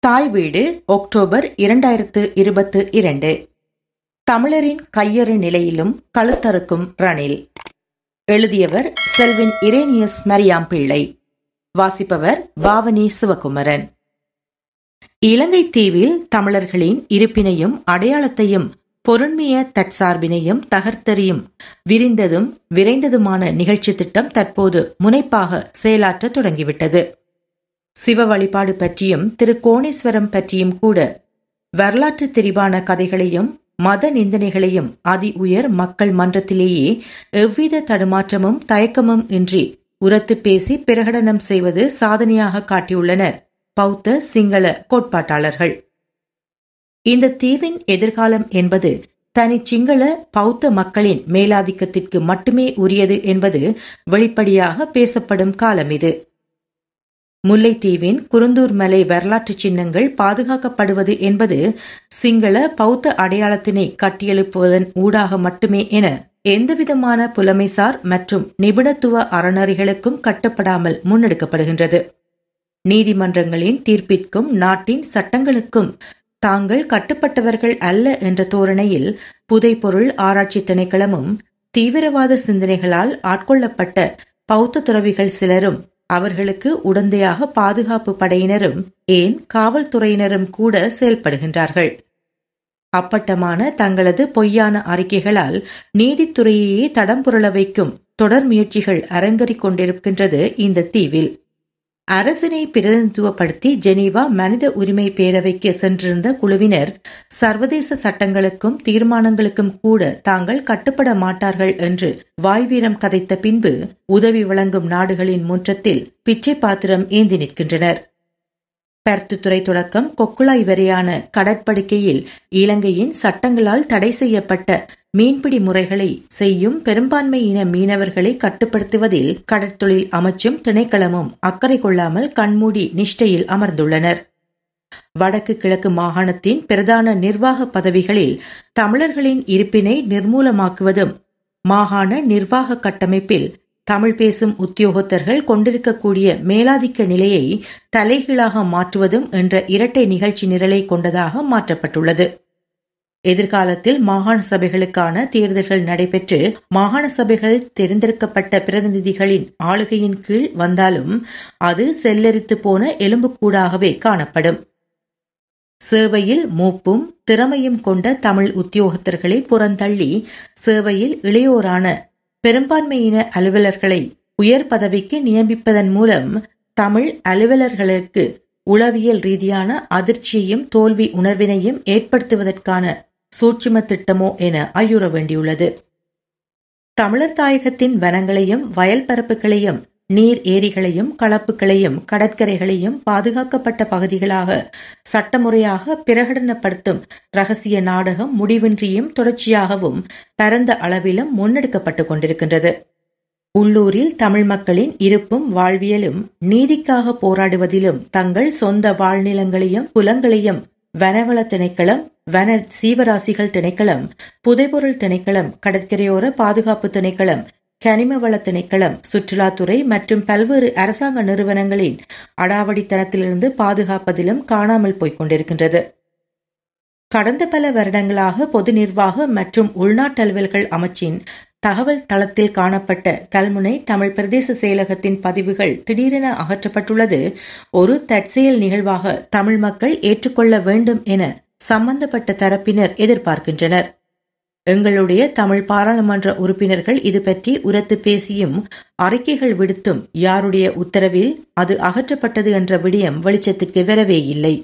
தாய் வீடு அக்டோபர் இரண்டாயிரத்து இருபத்து இரண்டு. தமிழரின் கையறு நிலையிலும் கழுத்தறுக்கும் ரணில். எழுதியவர் செல்வின் இரேனியஸ் மரியாம் பிள்ளை. வாசிப்பவர் பாவனி சிவகுமரன். இலங்கை தீவில் தமிழர்களின் இருப்பினையும் அடையாளத்தையும் பொருண்மைய தற்சார்பினையும் தகர்த்தெறியும் விரிந்ததும் விரைந்ததுமான நிகழ்ச்சி திட்டம் தற்போது முனைப்பாக செயலாற்ற தொடங்கிவிட்டது. சிவ வழிபாடு பற்றியும் திரு கோணேஸ்வரம் பற்றியும் கூட வரலாற்று தெரிவான கதைகளையும் மத நிந்தனைகளையும் அதி உயர் மக்கள் மன்றத்திலேயே எவ்வித தடுமாற்றமும் தயக்கமும் இன்றி உரத்து பேசி பிரகடனம் செய்வது சாதனையாக காட்டியுள்ளனர் பௌத்த சிங்கள கோட்பாட்டாளர்கள். இந்த தீவின் எதிர்காலம் என்பது தனி சிங்கள பௌத்த மக்களின் மேலாதிக்கத்திற்கு மட்டுமே உரியது என்பது வெளிப்படையாக பேசப்படும் காலம் இது. முல்லைத்தீவின் குருந்தூர் மலை வரலாற்று சின்னங்கள் பாதுகாக்கப்படுவது என்பது சிங்கள பௌத்த அடையாளத்தினை கட்டியெழுப்புவதன் ஊடாக மட்டுமே என எந்தவிதமான புலமைசார் மற்றும் நிபுணத்துவ அறநறிகளுக்கும் கட்டப்படாமல் முன்னெடுக்கப்படுகின்றது. நீதிமன்றங்களின் தீர்ப்பிற்கும் நாட்டின் சட்டங்களுக்கும் தாங்கள் கட்டுப்பட்டவர்கள் அல்ல என்ற தோரணையில் புதைப்பொருள் ஆராய்ச்சி திணைக்களமும் தீவிரவாத சிந்தனைகளால் ஆட்கொள்ளப்பட்ட பௌத்த துறவிகள் சிலரும் அவர்களுக்கு உடந்தையாக பாதுகாப்பு படையினரும் ஏன் காவல்துறையினரும் கூட செயல்படுகின்றார்கள். அப்பட்டமான தங்களது பொய்யான அறிக்கைகளால் நீதித்துறையையே தடம் புரள வைக்கும் தொடர் முயற்சிகள் அரங்கறிக் கொண்டிருக்கின்றது இந்த தீவில். அரசினை பிரதிநிதித்துவப்படுத்தி ஜெனீவா மனித உரிமை பேரவைக்கு சென்றிருந்த குழுவினர் சர்வதேச சட்டங்களுக்கும் தீர்மானங்களுக்கும் கூட தாங்கள் கட்டுப்பட மாட்டார்கள் என்று வாய்வீரம் கதைத்த பின்பு உதவி வழங்கும் நாடுகளின் முற்றத்தில் பிச்சை பாத்திரம் ஏந்தி நிற்கின்றனர். கருத்துத்துறை தொடக்கம் கொக்குழாய் வரையான கடற்படுக்கையில் இலங்கையின் சட்டங்களால் தடை செய்யப்பட்ட மீன்பிடி முறைகளை செய்யும் பெரும்பான்மை இன மீனவர்களை கட்டுப்படுத்துவதில் கடற்தொழில் அமைச்சும் திணைக்களமும் அக்கறை கொள்ளாமல் கண்மூடி நிஷ்டையில் அமர்ந்துள்ளனர். வடக்கு கிழக்கு மாகாணத்தின் பிரதான நிர்வாக பதவிகளில் தமிழர்களின் இருப்பினை நிர்மூலமாக்குவதும் மாகாண நிர்வாக கட்டமைப்பில் தமிழ் பேசும் உத்தியோகத்தர்கள் கொண்டிருக்கக்கூடிய மேலாதிக்க நிலையை தலைகீழாக மாற்றுவதும் என்ற இரட்டை நிகழ்ச்சி நிரலை கொண்டதாக மாற்றப்பட்டுள்ளது. எதிர்காலத்தில் மாகாண சபைகளுக்கான தேர்தல்கள் நடைபெற்று மாகாண சபைகள் தேர்ந்தெடுக்கப்பட்ட பிரதிநிதிகளின் ஆளுகையின் கீழ் வந்தாலும் அது செல்லரித்து போன எலும்புக்கூடாகவே காணப்படும். சேவையில் மூப்பும் திறமையும் கொண்ட தமிழ் உத்தியோகத்தர்களை புறந்தள்ளி சேவையில் இளையோரான பெரும்பான்மையின அலுவலர்களை உயர் பதவிக்கு நியமிப்பதன் மூலம் தமிழ் அலுவலர்களுக்கு உளவியல் ரீதியான அதிர்ச்சியையும் தோல்வி உணர்வினையும் ஏற்படுத்துவதற்கான சூட்சும திட்டமோ என ஐயுற வேண்டியுள்ளது. தமிழர் தாயகத்தின் வனங்களையும் வயல் பரப்புகளையும் நீர் ஏரிகளையும் களப்புகளையும் கடற்கரைகளையும் பாதுகாக்கப்பட்ட பகுதிகளாக சட்டமுறையாக பிரகடனப்படுத்தும் ரகசிய நாடகம் முடிவின்றியும் தொடர்ச்சியாகவும் பரந்த அளவிலும் முன்னெடுக்கப்பட்டுக் கொண்டிருக்கின்றது. உள்ளூரில் தமிழ் மக்களின் இருப்பும் வாழ்வியலும் நீதிக்காக போராடுவதிலும் தங்கள் சொந்த வாழ்நிலங்களையும் புலங்களையும் வனவள திணைக்களம் வன சீவராசிகள் திணைக்களம் புதைபொருள் திணைக்களம் கடற்கரையோர பாதுகாப்பு திணைக்களம் கனிமவள திணைக்களம் சுற்றுலாத்துறை மற்றும் பல்வேறு அரசாங்க நிறுவனங்களின் அடாவடித்தனத்திலிருந்து பாதுகாப்பதிலும் காணாமல் போய்க் கொண்டிருக்கின்றது. கடந்த பல வருடங்களாக பொது நிர்வாக மற்றும் உள்நாட்டலுவல்கள் அமைச்சின் தகவல் தளத்தில் காணப்பட்ட கல்முனை தமிழ் பிரதேச செயலகத்தின் பதிவுகள் திடீரென அகற்றப்பட்டுள்ளது. ஒரு தற்செயல் நிகழ்வாக தமிழ் மக்கள் ஏற்றுக்கொள்ள வேண்டும் என சம்பந்தப்பட்ட தரப்பினர் எதிர்பார்க்கின்றனர். எங்களுடைய தமிழ் பாராளுமன்ற உறுப்பினர்கள் இது பற்றி உரத்து பேசியும் அறிக்கைகள் விடுத்தும் யாருடைய உத்தரவில் அது அகற்றப்பட்டது என்ற விடயம் வெளிச்சத்துக்கு வரவே இல்லை.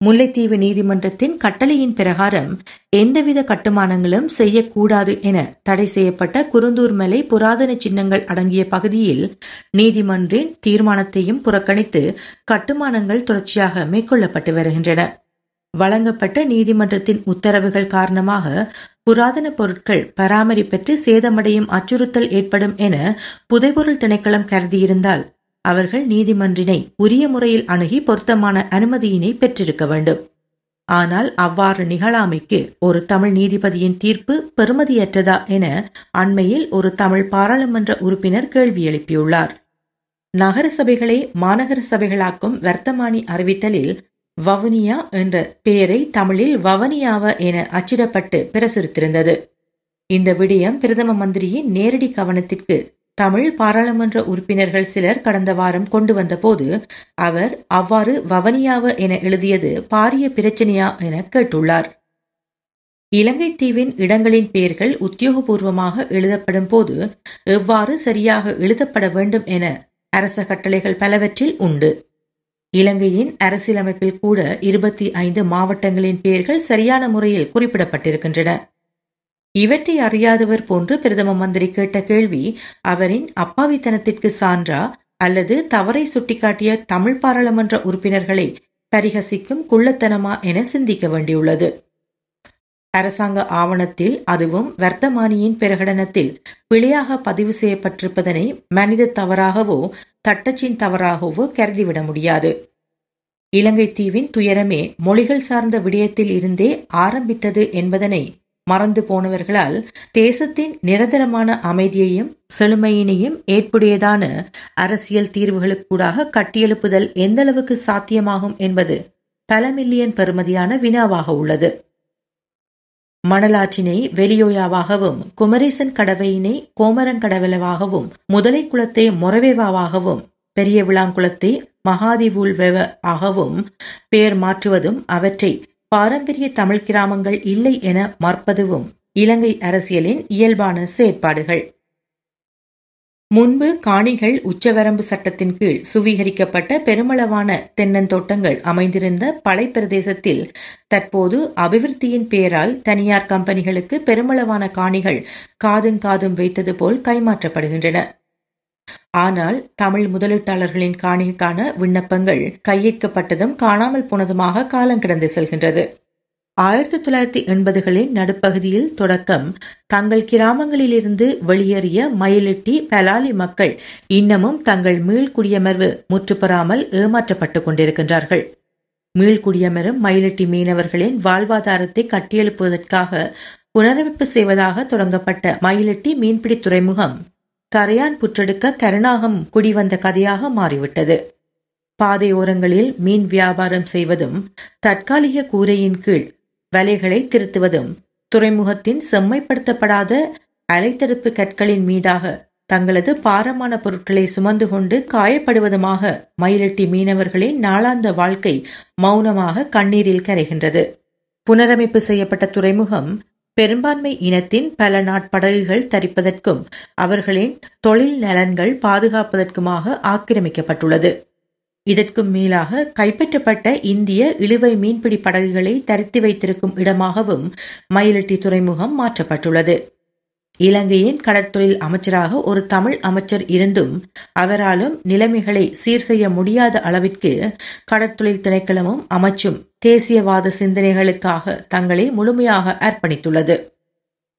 முல்லைத்தீவு நீதிமன்றத்தின் கட்டளையின் பிரகாரம் எந்தவித கட்டுமானங்களும் செய்யக்கூடாது என தடை செய்யப்பட்ட குருந்தூர் மலை புராதன சின்னங்கள் அடங்கிய பகுதியில் நீதிமன்றின் தீர்மானத்தையும் புறக்கணித்து கட்டுமானங்கள் தொடர்ச்சியாக மேற்கொள்ளப்பட்டு வருகின்றன. வழங்கப்பட்ட நீதிமன்றத்தின் உத்தரவுகள் காரணமாக புராதன பொருட்கள் பராமரிப்பற்று சேதமடையும் அச்சுறுத்தல் ஏற்படும் என புதைபொருள் திணைக்களம் கருதியிருந்தால் அவர்கள் நீதிமன்றினை உரிய முறையில் அணுகி பொருத்தமான அனுமதியினை பெற்றிருக்க வேண்டும். ஆனால் அவ்வாறு நிகழாமைக்கு ஒரு தமிழ் நீதிபதியின் தீர்ப்பு பெறுமதியற்றதா என அண்மையில் ஒரு தமிழ் பாராளுமன்ற உறுப்பினர் கேள்வி எழுப்பியுள்ளார். நகர சபைகளை மாநகர சபைகளாக்கும் வர்த்தமானி அறிவித்தலில் வவுனியா என்ற பெயரை தமிழில் வவனியாவ என அச்சிடப்பட்டு பிரசுரித்திருந்தது. இந்த விடயம் பிரதம மந்திரியின் நேரடி கவனத்திற்கு தமிழ் பாராளுமன்ற உறுப்பினர்கள் சிலர் கடந்த வாரம் கொண்டு வந்தபோது அவர் அவ்வாறு வவனியாவ என எழுதியது பாரிய பிரச்சனையா என கேட்டுள்ளார். இலங்கை தீவின் இடங்களின் பெயர்கள் உத்தியோகபூர்வமாக எழுதப்படும் போது எவ்வாறு சரியாக எழுதப்பட வேண்டும் என அரச கட்டளைகள் பலவற்றில் உண்டு. இலங்கையின் அரசியலமைப்பில் கூட இருபத்தி ஐந்து மாவட்டங்களின் பெயர்கள் சரியான முறையில் குறிப்பிடப்பட்டிருக்கின்றன. இவற்றை அறியாதவர் போன்று பிரதம மந்திரி கேட்ட கேள்வி அவரின் அப்பாவித்தனத்திற்கு சான்றா அல்லது தவறை சுட்டிக்காட்டிய தமிழ் பாராளுமன்ற உறுப்பினர்களை பரிகசிக்கும் குள்ளத்தனமா என சிந்திக்க வேண்டியுள்ளது. அரசாங்க ஆவணத்தில் அதுவும் வர்த்தமானியின் பிரகடனத்தில் பிழையாக பதிவு செய்யப்பட்டிருப்பதனை மனித தவறாகவோ தட்டச்சின் தவறாகவோ கருதிவிட முடியாது. இலங்கை தீவின் துயரமே மொழிகள் சார்ந்த விடயத்தில் இருந்தே ஆரம்பித்தது என்பதனை மறந்து போனவர்களால் தேசத்தின் நிரந்தரமான அமைதியையும் செழுமையினையும் ஏற்புடையதான அரசியல் தீர்வுகளுக்கூடாக கட்டியெழுப்புதல் எந்தளவுக்கு சாத்தியமாகும் என்பது பல மில்லியன் பெறுமதியான வினாவாக உள்ளது. மணலாற்றினை வெளியோயாவாகவும் குமரேசன் கடவையினை கோமரங்கடவலவாகவும் முதலை குளத்தை மொரவேவாவாகவும் பெரிய விளாங்குளத்தை மகாதிவூல்வெவ ஆகவும் பெயர் மாற்றுவதும் அவற்றை பாரம்பரிய தமிழ் கிராமங்கள் இல்லை என மறுப்பதுவும் இலங்கை அரசியலின் இயல்பான செயற்பாடுகள். முன்பு காணிகள் உச்சவரம்பு சட்டத்தின் கீழ் சுவீகரிக்கப்பட்ட பெருமளவான தென்னந்தோட்டங்கள் அமைந்திருந்த பளை பிரதேசத்தில் தற்போது அபிவிருத்தியின் பெயரால் தனியார் கம்பெனிகளுக்கு பெருமளவான காணிகள் காதும் காதும் வைத்தது போல் கைமாற்றப்படுகின்றன. ஆனால் தமிழ் முதலீட்டாளர்களின் காணிக்கான விண்ணப்பங்கள் கையேற்கப்பட்டதும் காணாமல் போனதுமாக காலம் கிடந்து செல்கின்றது. ஆயிரத்தி தொள்ளாயிரத்தி எண்பதுகளின் நடுப்பகுதியில் தொடக்கம். தங்கள் கிராமங்களிலிருந்து வெளியேறிய மயிலிட்டி பலாலி மக்கள் இன்னமும் தங்கள் மீள்குடியமர்வு முற்றுப்பெறாமல் ஏமாற்றப்பட்டுக் கொண்டிருக்கின்றார்கள். மீள்குடியமரும் மயிலிட்டி மீனவர்களின் வாழ்வாதாரத்தை கட்டியெழுப்புவதற்காக புனரமைப்பு செய்வதாக தொடங்கப்பட்ட மயிலிட்டி மீன்பிடி துறைமுகம் கரையான் புற்றெடுக்க கருணாகம் குடிவந்த கதையாக மாறிவிட்டது. பாதையோரங்களில் மீன் வியாபாரம் செய்வதும் தற்காலிக கூரையின் கீழ் வலைகளை திருத்துவதும் துறைமுகத்தின் செம்மைப்படுத்தப்படாத அலைத்தடுப்பு கற்களின் மீதாக தங்களது பாரமான பொருட்களை சுமந்து கொண்டு காயப்படுவதுமாக மயிலட்டி மீனவர்களின் நாளாந்த வாழ்க்கை மௌனமாக கண்ணீரில் கரைகின்றது. புனரமைப்பு செய்யப்பட்ட துறைமுகம் பெரும்பான்மை இனத்தின் பல நாட்படகுகள் தரிப்பதற்கும் அவர்களின் தொழில் நலன்கள் பாதுகாப்பதற்குமாக ஆக்கிரமிக்கப்பட்டுள்ளது. இதற்கும் மேலாக கைப்பற்றப்பட்ட இந்திய இழுவை மீன்பிடி படகுகளை தரித்து வைத்திருக்கும் இடமாகவும் மயிலட்டி துறைமுகம் மாற்றப்பட்டுள்ளது. இலங்கையின் கடற்தொழில் அமைச்சராக ஒரு தமிழ் அமைச்சர் இருந்தும் அவராலும் நிலைமைகளை சீர் செய்ய முடியாத அளவிற்கு கடற்தொழில் திணைக்களமும் அமைச்சும் தேசியவாத சிந்தனைகளுக்காக தங்களை முழுமையாக அர்ப்பணித்துள்ளது.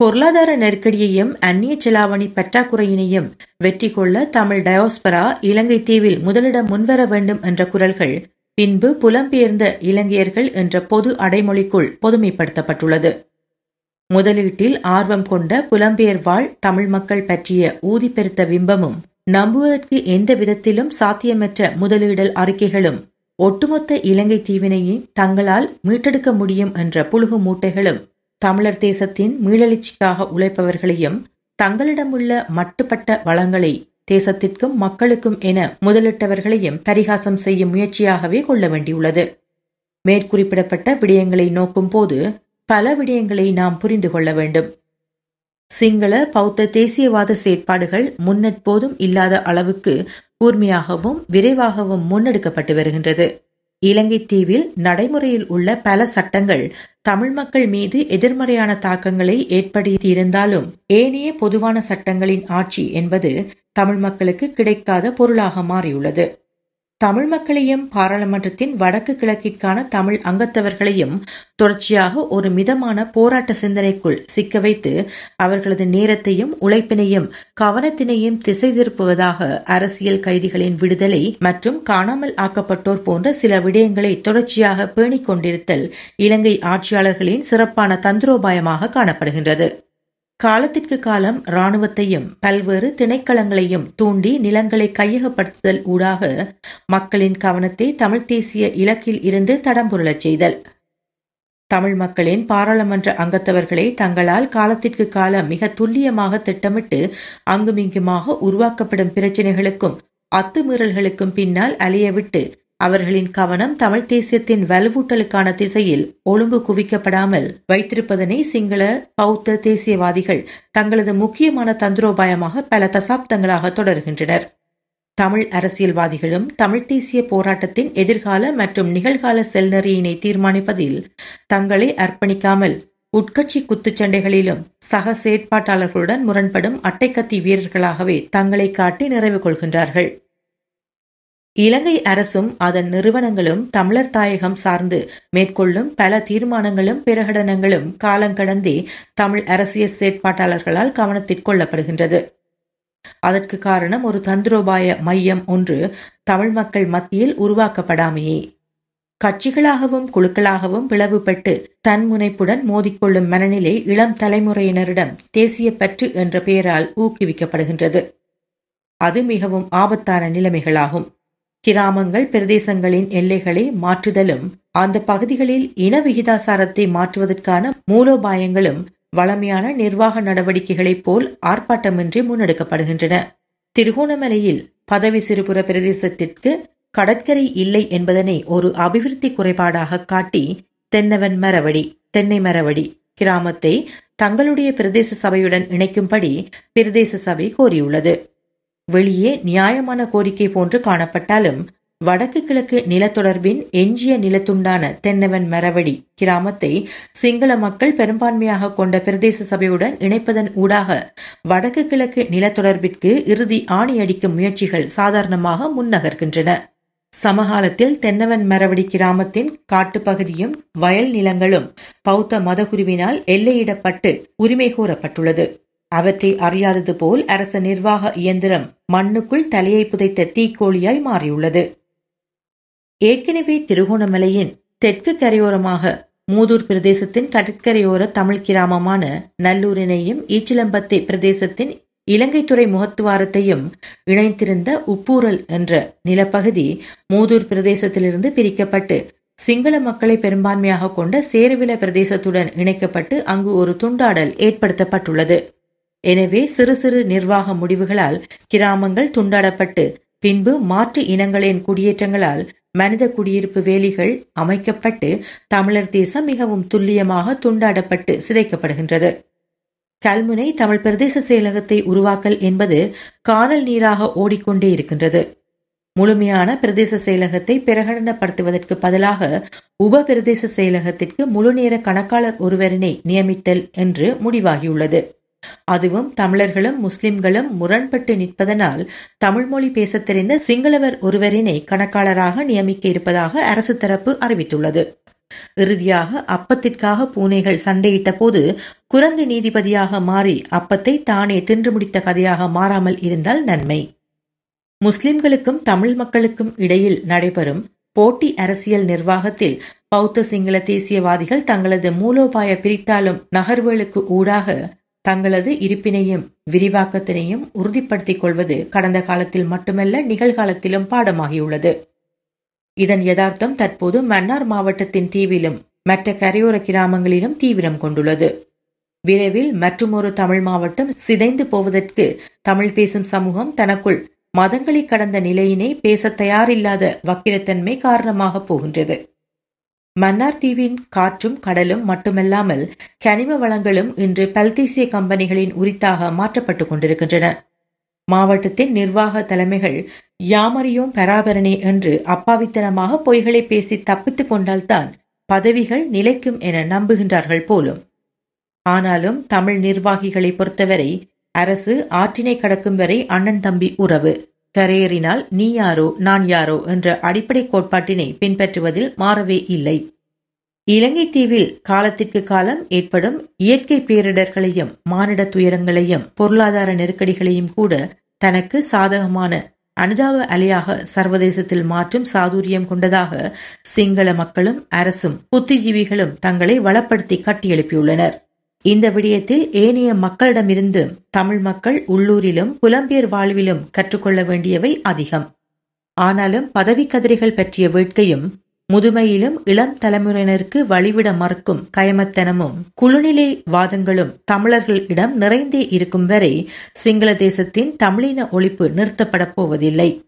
பொருளாதார நெருக்கடியையும் அந்நிய செலாவணி பற்றாக்குறையினையும் வெற்றி கொள்ள தமிழ் டயோஸ்பரா இலங்கை தீவில் முதலிடம் முன்வர வேண்டும் என்ற குரல்கள் பின்பு புலம்பெயர்ந்த இலங்கையர்கள் என்ற பொது அடைமொழிக்குள் பொதுமைப்படுத்தப்பட்டுள்ளது. முதலீட்டில் ஆர்வம் கொண்ட புலம்பெயர் வாழ் தமிழ் மக்கள் பற்றிய ஊதிப்பெருத்த பிம்பமும் நம்புவதற்கு எந்த விதத்திலும் சாத்தியமற்ற முதலீடல் அறிக்கைகளும் ஒட்டுமொத்த இலங்கை தீவினையை தங்களால் மீட்டெடுக்க முடியும் என்ற புழுகு மூட்டைகளும் தமிழர் தேசத்தின் மீளெழுச்சிக்காக உழைப்பவர்களையும் தங்களிடமுள்ள மட்டுப்பட்ட வளங்களை தேசத்திற்கும் மக்களுக்கும் என முதலிட்டவர்களையும் பரிகாசம் செய்யும் முயற்சியாகவே கொள்ள வேண்டியுள்ளது. மேற்குறிப்பிடப்பட்ட விடயங்களை நோக்கும் போது பல விடயங்களை நாம் புரிந்து கொள்ள வேண்டும். சிங்கள பௌத்த தேசியவாத செயற்பாடுகள் முன்னெப்போதும் இல்லாத அளவுக்கு கூர்மையாகவும் விரைவாகவும் முன்னெடுக்கப்பட்டு வருகின்றது. இலங்கை தீவில் நடைமுறையில் உள்ள பல சட்டங்கள் தமிழ் மக்கள் மீது எதிர்மறையான தாக்கங்களை ஏற்படுத்தியிருந்தாலும் ஏனைய பொதுவான சட்டங்களின் ஆட்சி என்பது தமிழ் மக்களுக்கு கிடைக்காத பொருளாக மாறியுள்ளது. தமிழ் மக்களையும் பாராளுமன்றத்தின் வடக்கு கிழக்கிற்கான தமிழ் அங்கத்தவர்களையும் தொடர்ச்சியாக ஒரு மிதமான போராட்ட சிந்தனைக்குள் சிக்க வைத்து அவர்களது நேரத்தையும் உழைப்பினையும் கவனத்தினையும் திசை திருப்புவதாக அரசியல் கைதிகளின் விடுதலை மற்றும் காணாமல் ஆக்கப்பட்டோர் போன்ற சில விடயங்களை தொடர்ச்சியாக பேணிக் கொண்டிருத்தல் இலங்கை ஆட்சியாளர்களின் சிறப்பான தந்திரோபாயமாக காணப்படுகின்றது. காலத்திற்கு காலம் இராணுவத்தையும் பல்வேறு திணைக்களங்களையும் தூண்டி நிலங்களை கையகப்படுத்துதல் ஊடாக மக்களின் கவனத்தை தமிழ் தேசிய இலக்கில் இருந்து தடம்புரளச் செய்தல். தமிழ் மக்களின் பாராளுமன்ற அங்கத்தவர்களை தங்களால் காலத்திற்கு காலம் மிக துல்லியமாக திட்டமிட்டு அங்குமிங்குமாக உருவாக்கப்படும் பிரச்சினைகளுக்கும் அத்துமீறல்களுக்கும் பின்னால் அலையவிட்டு அவர்களின் கவனம் தமிழ் தேசியத்தின் வலுவூட்டலுக்கான திசையில் ஒழுங்கு குவிக்கப்படாமல் வைத்திருப்பதனை சிங்கள பௌத்த தேசியவாதிகள் தங்களது முக்கியமான தந்திரோபாயமாக பல தசாப்தங்களாக தொடர்கின்றனர். தமிழ் அரசியல்வாதிகளும் தமிழ் தேசிய போராட்டத்தின் எதிர்கால மற்றும் நிகழ்கால செல்நெறியினை தீர்மானிப்பதில் தங்களை அர்ப்பணிக்காமல் உட்கட்சி குத்துச்சண்டைகளிலும் சக செயற்பாட்டாளர்களுடன் முரண்படும் அட்டைக்கத்தி வீரர்களாகவே தங்களை காட்டி நிறைவு கொள்கின்றார்கள். இலங்கை அரசும் அதன் நிறுவனங்களும் தமிழர் தாயகம் சார்ந்து மேற்கொள்ளும் பல தீர்மானங்களும் பிரகடனங்களும் காலங்கடந்தே தமிழ் அரசியல் செயற்பாட்டாளர்களால் கவனத்திற்கொள்ளப்படுகின்றது அதற்கு காரணம் ஒரு தந்திரோபாய மையம் ஒன்று தமிழ் மக்கள் மத்தியில் உருவாக்கப்படாமையே. கட்சிகளாகவும் குழுக்களாகவும் பிளவுபட்டு தன்முனைப்புடன் மோதிக்கொள்ளும் மனநிலை இளம் தலைமுறையினரிடம் தேசிய பற்று என்ற பெயரால் ஊக்குவிக்கப்படுகின்றது. அது மிகவும் ஆபத்தான நிலைமைகளாகும். கிராமங்கள் பிரதேசங்களின் எல்லைகளை மாற்றுதலும் அந்த பகுதிகளில் இன விகிதாசாரத்தை மாற்றுவதற்கான மூலோபாயங்களும் வளமையான நிர்வாக நடவடிக்கைகளைப் போல் ஆர்ப்பாட்டமின்றி முன்னெடுக்கப்படுகின்றன. திருகோணமலையில் பதவி சிறுபுற பிரதேசத்திற்கு கடற்கரை இல்லை என்பதனை ஒரு அபிவிருத்தி குறைபாடாக காட்டி தென்னவன் மரவடி தென்னை மரவடி கிராமத்தை தங்களுடைய பிரதேச சபையுடன் இணைக்கும்படி பிரதேச சபை கோரியுள்ளது. வெளியே நியாயமான கோரிக்கை போன்று காணப்பட்டாலும் வடக்கு கிழக்கு நிலத்தொடர்பின் எஞ்சிய நிலத்துண்டான தென்னவன் மரவடி கிராமத்தை சிங்கள மக்கள் பெரும்பான்மையாக கொண்ட பிரதேச சபையுடன் இணைப்பதன் ஊடாக வடக்கு கிழக்கு நிலத்தொடர்பிற்கு இறுதி ஆணியடிக்கும் முயற்சிகள் சாதாரணமாக முன்னகர்கின்றன. சமகாலத்தில் தென்னவன் மரவடி கிராமத்தின் காட்டுப்பகுதியும் வயல் நிலங்களும் பௌத்த மதகுருவினால் எல்லையிடப்பட்டு உரிமை கோரப்பட்டுள்ளது. அவற்றை அறியாதது போல் அரச நிர்வாக இயந்திரம் மண்ணுக்குள் தலையை புதைத்த தீக்கோழியாய் மாறியுள்ளது. ஏற்கனவே திருகோணமலையின் தெற்கு கரையோரமாக மூதூர் பிரதேசத்தின் கடற்கரையோர தமிழ் கிராமமான நல்லூரினையும் ஈச்சிலம்பத்தை பிரதேசத்தின் இலங்கைத்துறை முகத்துவாரத்தையும் இணைத்திருந்த உப்பூரல் என்ற நிலப்பகுதி மூதூர் பிரதேசத்திலிருந்து பிரிக்கப்பட்டு சிங்கள மக்களை பெரும்பான்மையாக கொண்ட சேருவில பிரதேசத்துடன் இணைக்கப்பட்டு அங்கு ஒரு துண்டாடல் ஏற்படுத்தப்பட்டுள்ளது. எனவே சிறு சிறு நிர்வாக முடிவுகளால் கிராமங்கள் துண்டாடப்பட்டு பின்பு மாற்று இனங்களின் குடியேற்றங்களால் மனித குடியிருப்பு வேலிகள் அமைக்கப்பட்டு தமிழர் தேசம் மிகவும் துல்லியமாக துண்டாடப்பட்டு சிதைக்கப்படுகின்றது. கல்முனை தமிழ் பிரதேச செயலகத்தை உருவாக்கல் என்பது காணல் நீராக ஓடிக்கொண்டே இருக்கின்றது. முழுமையான பிரதேச செயலகத்தை பிரகடனப்படுத்துவதற்கு பதிலாக உப பிரதேச செயலகத்திற்கு முழுநேர கணக்காளர் ஒருவரினை நியமித்தல் என்று முடிவாகியுள்ளது. அதுவும் தமிழர்களும் முஸ்லிம்களும் முரண்பட்டு நிற்பதனால் தமிழ் மொழி பேசத் தெரிந்த சிங்களவர் ஒருவரினை கணக்காளராக நியமிக்க இருப்பதாக அரசு தரப்பு அறிவித்துள்ளது. இறுதியாக அப்பத்திற்காக பூனைகள் சண்டையிட்ட போது குரங்கு நீதிபதியாக மாறி அப்பத்தை தானே தின்று முடித்த கதையாக மாறாமல் இருந்தால் நன்மை. முஸ்லிம்களுக்கும் தமிழ் மக்களுக்கும் இடையில் நடைபெறும் போட்டி அரசியல் நிர்வாகத்தில் பௌத்த சிங்கள தேசியவாதிகள் தங்களது மூலோபாய பிரித்தாளும் நகர்வுகளுக்கு ஊடாக தங்களது இருப்பினையும் விரிவாக்கத்தினையும் உறுதிப்படுத்திக் கொள்வது கடந்த காலத்தில் மட்டுமல்ல நிகழ்காலத்திலும் பாடமாகியுள்ளது. இதன் யதார்த்தம் தற்போது மன்னார் மாவட்டத்தின் தீவிலும் மற்ற கரையோர கிராமங்களிலும் தீவிரம் கொண்டுள்ளது. விரைவில் மற்றுமொரு தமிழ் மாவட்டம் சிதைந்து போவதற்கு தமிழ் பேசும் சமூகம் தனக்குள் மதங்களை கடந்த நிலையினை பேச தயாரில்லாத வக்கிரத்தன்மை காரணமாக போகின்றது. மன்னார் தீவின் காற்றும் கடலும் மட்டுமல்லாமல் கனிம வளங்களும் இன்று பல்தேசிய கம்பெனிகளின் உரித்தாக மாற்றப்பட்டுக் கொண்டிருக்கின்றன. மாவட்டத்தின் நிர்வாக தலைமைகள் யாமறியும் பராபரணி என்று அப்பாவித்தனமாக பொய்களை பேசி தப்பித்துக் கொண்டால்தான் பதவிகள் நிலைக்கும் என நம்புகின்றார்கள் போலும். ஆனாலும் தமிழ் நிர்வாகிகளை பொறுத்தவரை அரசு ஆற்றினை கடக்கும் வரை அண்ணன் தம்பி உறவு. கரையேறினால் நீ யாரோ நான் யாரோ என்ற அடிப்படை கோட்பாட்டினை பின்பற்றுவதில் மாறவே இல்லை. இலங்கை தீவில் காலத்திற்கு காலம் ஏற்படும் இயற்கை பேரிடர்களையும் மானிட துயரங்களையும் பொருளாதார நெருக்கடிகளையும் கூட தனக்கு சாதகமான அனுதாப அலையாக சர்வதேசத்தில் மாற்றும் சாதுரியம் கொண்டதாக சிங்கள மக்களும் அரசும் புத்திஜீவிகளும் தங்களை வளப்படுத்தி கட்டியெழுப்பியுள்ளனர். இந்த விடயத்தில் ஏனைய மக்களிடமிருந்து தமிழ் மக்கள் உள்ளூரிலும் புலம்பெயர் வாழ்விலும் கற்றுக்கொள்ள வேண்டியவை அதிகம். ஆனாலும் பதவி பற்றிய வேட்கையும் முதுமையிலும் இளம் தலைமுறையினருக்கு வழிவிட மறுக்கும் கயமத்தனமும் குழுநிலை வாதங்களும் தமிழர்களிடம் நிறைந்தே இருக்கும் வரை சிங்கள தேசத்தின் தமிழின ஒழிப்பு நிறுத்தப்படப் போவதில்லை.